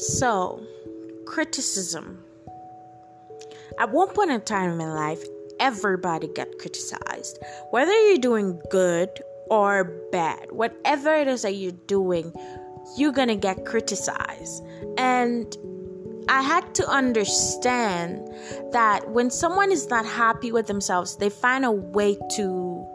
So, criticism. At one point in time in life, everybody got criticized. Whether you're doing good or bad, whatever it is that you're doing, you're gonna get criticized. And I had to understand that when someone is not happy with themselves, they find a way to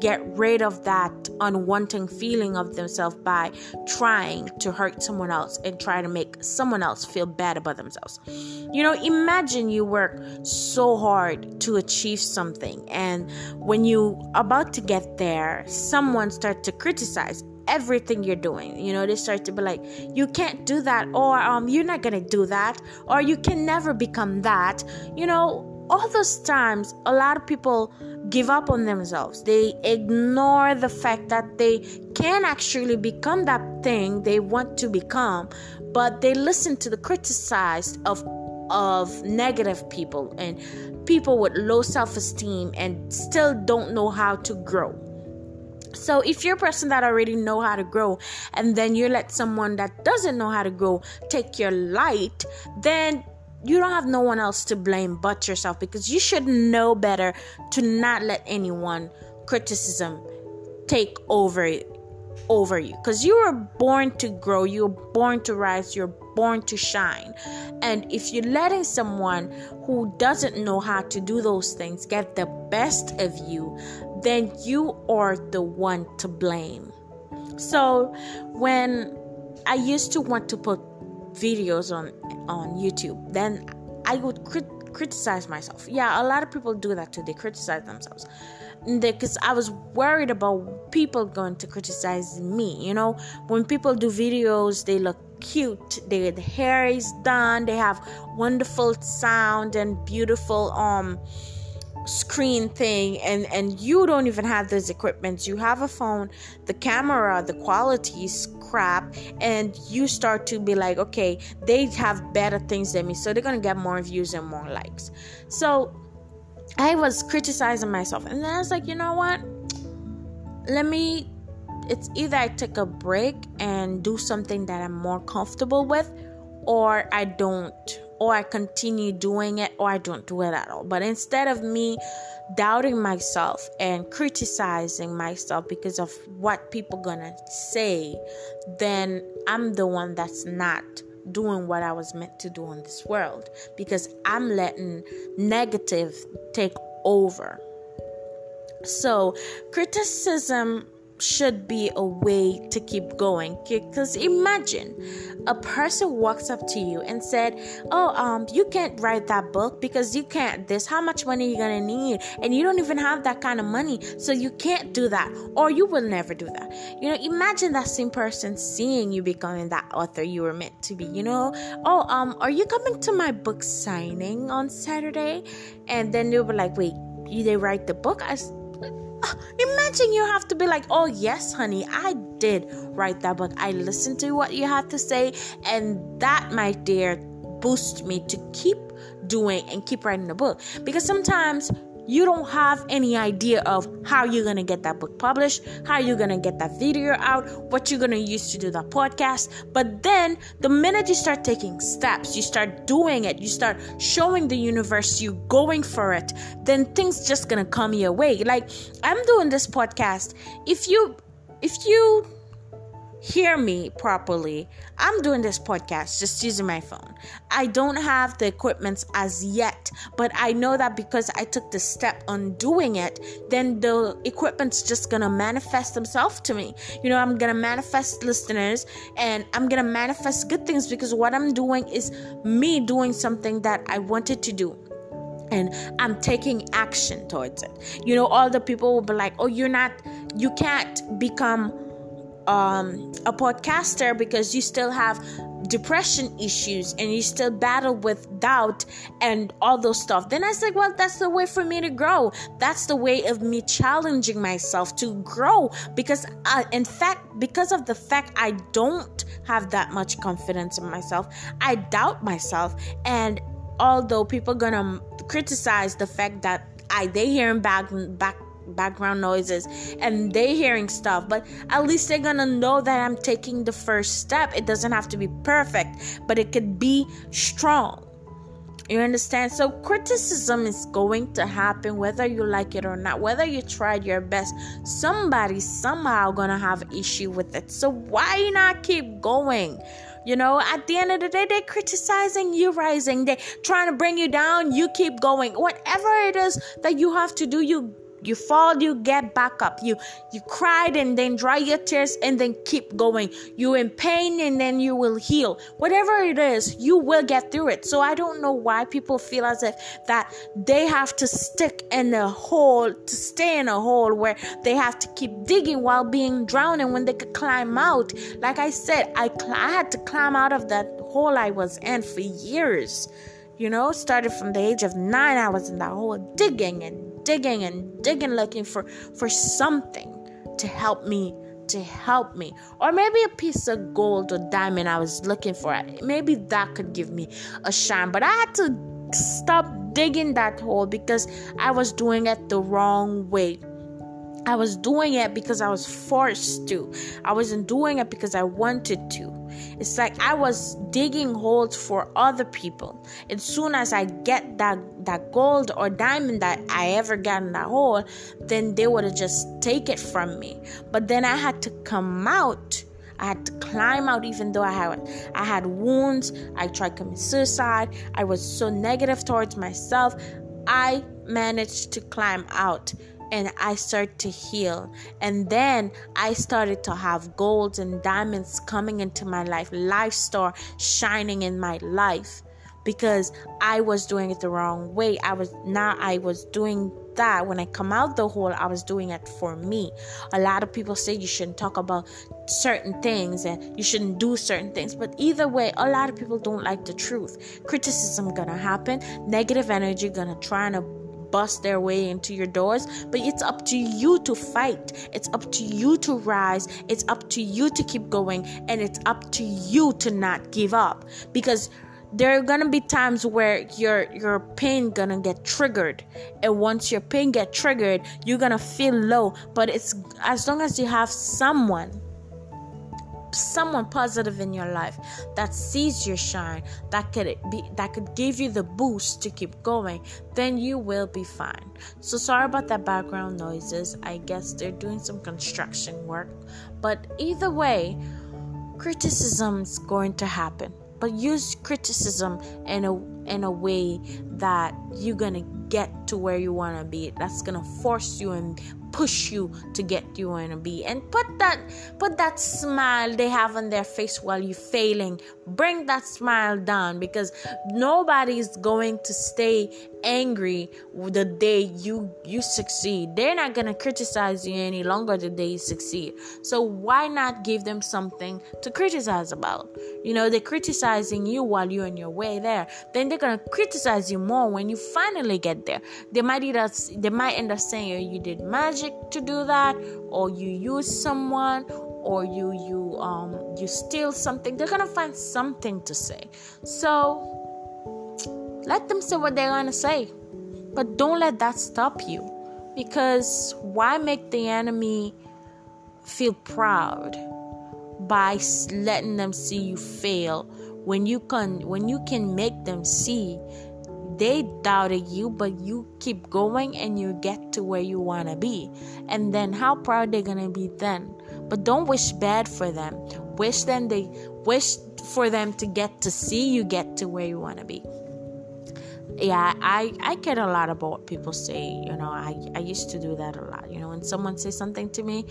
get rid of that unwanting feeling of themselves by trying to hurt someone else and try to make someone else feel bad about themselves. You know, imagine you work so hard to achieve something and when you about to get there, someone starts to criticize everything you're doing. You know, they start to be like, you can't do that, or um, you're not gonna do that, or you can never become that. You know, all those times, a lot of people give up on themselves. They ignore the fact that they can actually become that thing they want to become, but they listen to the criticized of of negative people and people with low self-esteem and still don't know how to grow. So if you're a person that already know how to grow and then you let someone that doesn't know how to grow take your light, then you don't have no one else to blame but yourself because you should know better to not let anyone criticism take over over you. Because you were born to grow you're born to rise you're born to shine. And if you're letting someone who doesn't know how to do those things get the best of you then you are the one to blame. So when i used to want to put videos on on YouTube, then I would crit- criticize myself. Yeah, a lot of people do that too. They criticize themselves because I was worried about people going to criticize me. You know, when people do videos, they look cute. They, the hair is done. They have wonderful sound and beautiful um screen thing and and you don't even have those equipments. You have a phone the camera the quality is crap and you start to be like okay they have better things than me so they're gonna get more views and more likes. So i was criticizing myself and then i was like you know what? Let me it's either i take a break and do something that i'm more comfortable with or i don't or I continue doing it or I don't do it at all. But instead of me doubting myself and criticizing myself because of what people gonna say, then I'm the one that's not doing what I was meant to do in this world because I'm letting negative take over. So, criticism should be a way to keep going. Because imagine a person walks up to you and said oh um you can't write that book because you can't this how much money are you gonna need and you don't even have that kind of money so you can't do that or you will never do that. You know imagine that same person seeing you becoming that author you were meant to be you know? Oh um are you coming to my book signing on saturday? And then they'll be like wait you they write the book? I, imagine you have to be like, oh, yes, honey, I did write that book. I listened to what you have to say, and that, my dear, boosts me to keep doing and keep writing the book. Because sometimes you don't have any idea of how you're going to get that book published, how you're going to get that video out, what you're going to use to do that podcast. But then the minute you start taking steps, you start doing it, you start showing the universe you're going for it, then things just going to come your way. Like I'm doing this podcast. If you if you hear me properly, I'm doing this podcast just using my phone. I don't have the equipment as yet, but I know that because I took the step on doing it, then the equipment's just gonna manifest themselves to me. You know, I'm gonna manifest listeners and I'm gonna manifest good things because what I'm doing is me doing something that I wanted to do and I'm taking action towards it. You know, all the people will be like, oh, you're not, you can't become um, a podcaster because you still have depression issues and you still battle with doubt and all those stuff. Then i said well that's the way for me to grow. That's the way of me challenging myself to grow because I, in fact because of the fact i don't have that much confidence in myself i doubt myself. And although people gonna criticize the fact that i they hearing back back background noises and they hearing stuff but at least they're gonna know that i'm taking the first step it doesn't have to be perfect but it could be strong you understand? So, criticism is going to happen whether you like it or not, whether you tried your best. Somebody somehow gonna have issue with it. So, why not keep going? You know, at the end of the day, they're criticizing you rising. They're trying to bring you down. You keep going. Whatever it is that you have to do, you you fall you get back up. You you cried and then dry your tears and then keep going. You in pain and then you will heal. Whatever it is you will get through it. So i don't know why people feel as if that they have to stick in a hole to stay in a hole where they have to keep digging while being drowned and when they could climb out. Like i said i, cl- I had to climb out of that hole i was in for years you know started from the age of nine i was in that hole digging and digging and digging looking for for something to help me to help me. Or maybe a piece of gold or diamond i was looking for. Maybe that could give me a shine. But i had to stop digging that hole because i was doing it the wrong way I was doing it because I was forced to. I wasn't doing it because I wanted to. It's like I was digging holes for other people. As soon as I get that that gold or diamond that I ever got in that hole, then they would have just take it from me. But then I had to come out. I had to climb out even though I had I had wounds. I tried committing suicide. I was so negative towards myself. I managed to climb out and I started to heal. And then I started to have golds and diamonds coming into my life, life star shining in my life because I was doing it the wrong way. I was now I was doing that when I come out the hole, I was doing it for me. A lot of people say you shouldn't talk about certain things and you shouldn't do certain things, but either way, a lot of people don't like the truth. Criticism gonna happen, negative energy gonna try and bust their way into your doors, but it's up to you to fight. It's up to you to rise. It's up to you to keep going, and it's up to you to not give up because there are gonna be times where your your pain gonna get triggered and once your pain get triggered you're gonna feel low but it's as long as you have someone someone positive in your life that sees your shine that could be that could give you the boost to keep going then you will be fine. So sorry about that background noises. I guess they're doing some construction work. But either way criticism is going to happen. But use criticism in a in a way that you're gonna get to where you want to be. That's gonna force you and push you to get you want to be. And put that put that smile they have on their face while you're failing. Bring that smile down because nobody's going to stay angry the day you you succeed. They're not going to criticize you any longer the day you succeed. So why not give them something to criticize about? You know they're criticizing you while you're on your way there. Then they're going to criticize you more when you finally get there. They might either they might end up saying oh, you did magic to do that or you use someone or you you um you steal something. They're gonna find something to say. So let them say what they're gonna say but don't let that stop you because why make the enemy feel proud by letting them see you fail when you can when you can make them see they doubted you, but you keep going and you get to where you want to be. And then how proud they're to be then. But don't wish bad for them. Wish them they wish for them to get to see you get to where you want to be. Yeah, I I care a lot about what people say. You know, I I used to do that a lot. You know, when someone says something to me,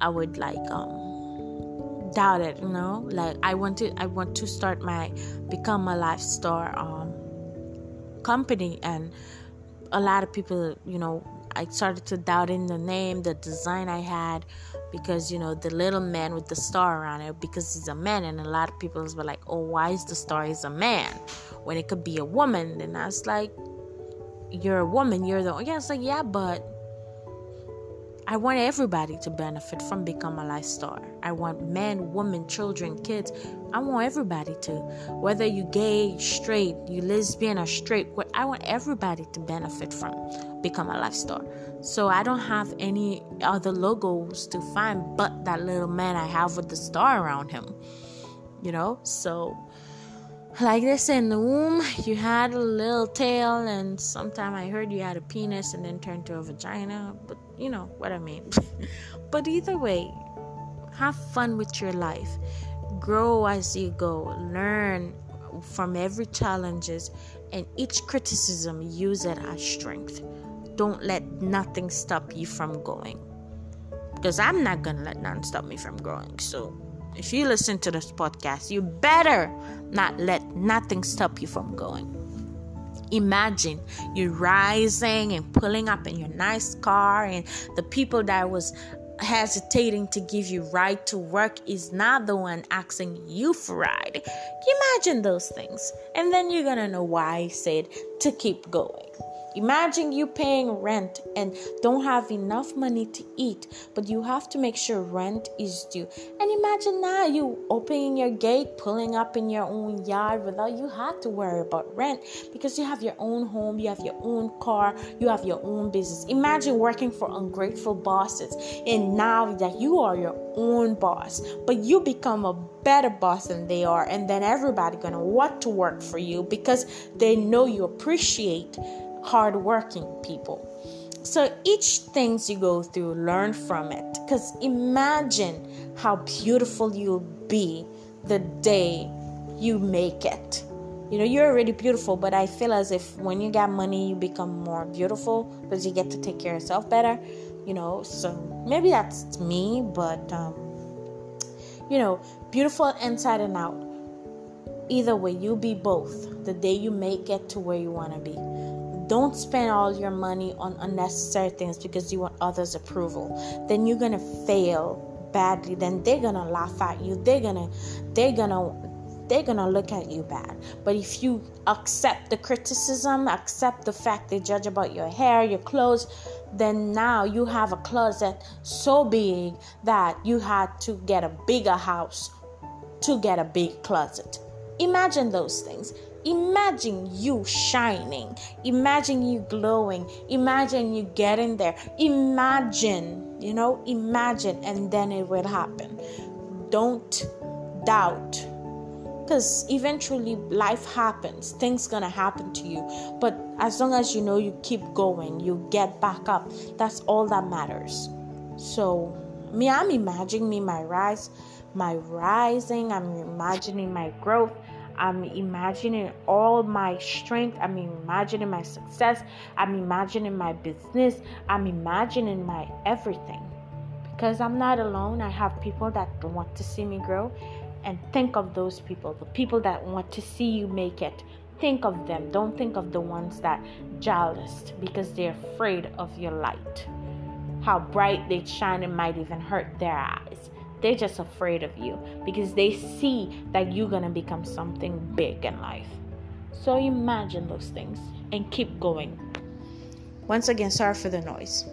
I would like um doubt it. You know, like I want to I want to start my become a life star um company and a lot of people you know i started to doubt in the name the design i had because you know the little man with the star around it because he's a man and a lot of people were like oh why is the star is a man? When it could be a woman and i was like you're a woman you're the yeah it's like yeah but I want everybody to benefit from become a life star. I want men, women, children, kids. I want everybody to, whether you gay, straight, you lesbian or straight. I want everybody to benefit from become a life star. So I don't have any other logos to find but that little man I have with the star around him. You know, so like they say in the womb, you had a little tail, and sometime I heard you had a penis and then turned to a vagina. But you know what I mean. but either way, have fun with your life. Grow as you go. Learn from every challenges and each criticism use it as strength. Don't let nothing stop you from going. Because I'm not gonna let nothing stop me from growing. So if you listen to this podcast, you better not let nothing stop you from going. Imagine you rising and pulling up in your nice car, and the people that was hesitating to give you ride to work is not the one asking you for ride. Imagine those things, and then you're gonna know why I said to keep going. Imagine you paying rent and don't have enough money to eat, but you have to make sure rent is due. And imagine now you opening your gate, pulling up in your own yard without you have to worry about rent because you have your own home, you have your own car, you have your own business. Imagine working for ungrateful bosses and now that you are your own boss, but you become a better boss than they are, and then everybody gonna want to work for you because they know you appreciate hardworking people. So each things you go through, learn from it. Because imagine how beautiful you'll be the day you make it. You know, you're already beautiful, but I feel as if when you got money, you become more beautiful because you get to take care of yourself better. You know, so maybe that's me, but um, you know, beautiful inside and out. Either way, you'll be both the day you make it to where you want to be. Don't spend all your money on unnecessary things because you want others' approval. Then you're gonna fail badly. Then they're gonna laugh at you. They're gonna, they're gonna, they're gonna look at you bad. But if you accept the criticism, accept the fact they judge about your hair, your clothes, then now you have a closet so big that you had to get a bigger house to get a big closet. Imagine those things. Imagine you shining. Imagine you glowing. Imagine you getting there. Imagine, you know, imagine, and then it will happen. Don't doubt. Because eventually life happens, things gonna happen to you. But as long as you know you keep going, you get back up, that's all that matters. So, me, I'm imagining me my rise, my rising, I'm imagining my growth. I'm imagining all my strength. I'm imagining my success. I'm imagining my business. I'm imagining my everything. Because I'm not alone. I have people that want to see me grow. And think of those people, the people that want to see you make it. Think of them. Don't think of the ones that jealous because they're afraid of your light. How bright they shine, it might even hurt their eyes. They're just afraid of you because they see that you're going to become something big in life. So imagine those things and keep going. Once again, sorry for the noise.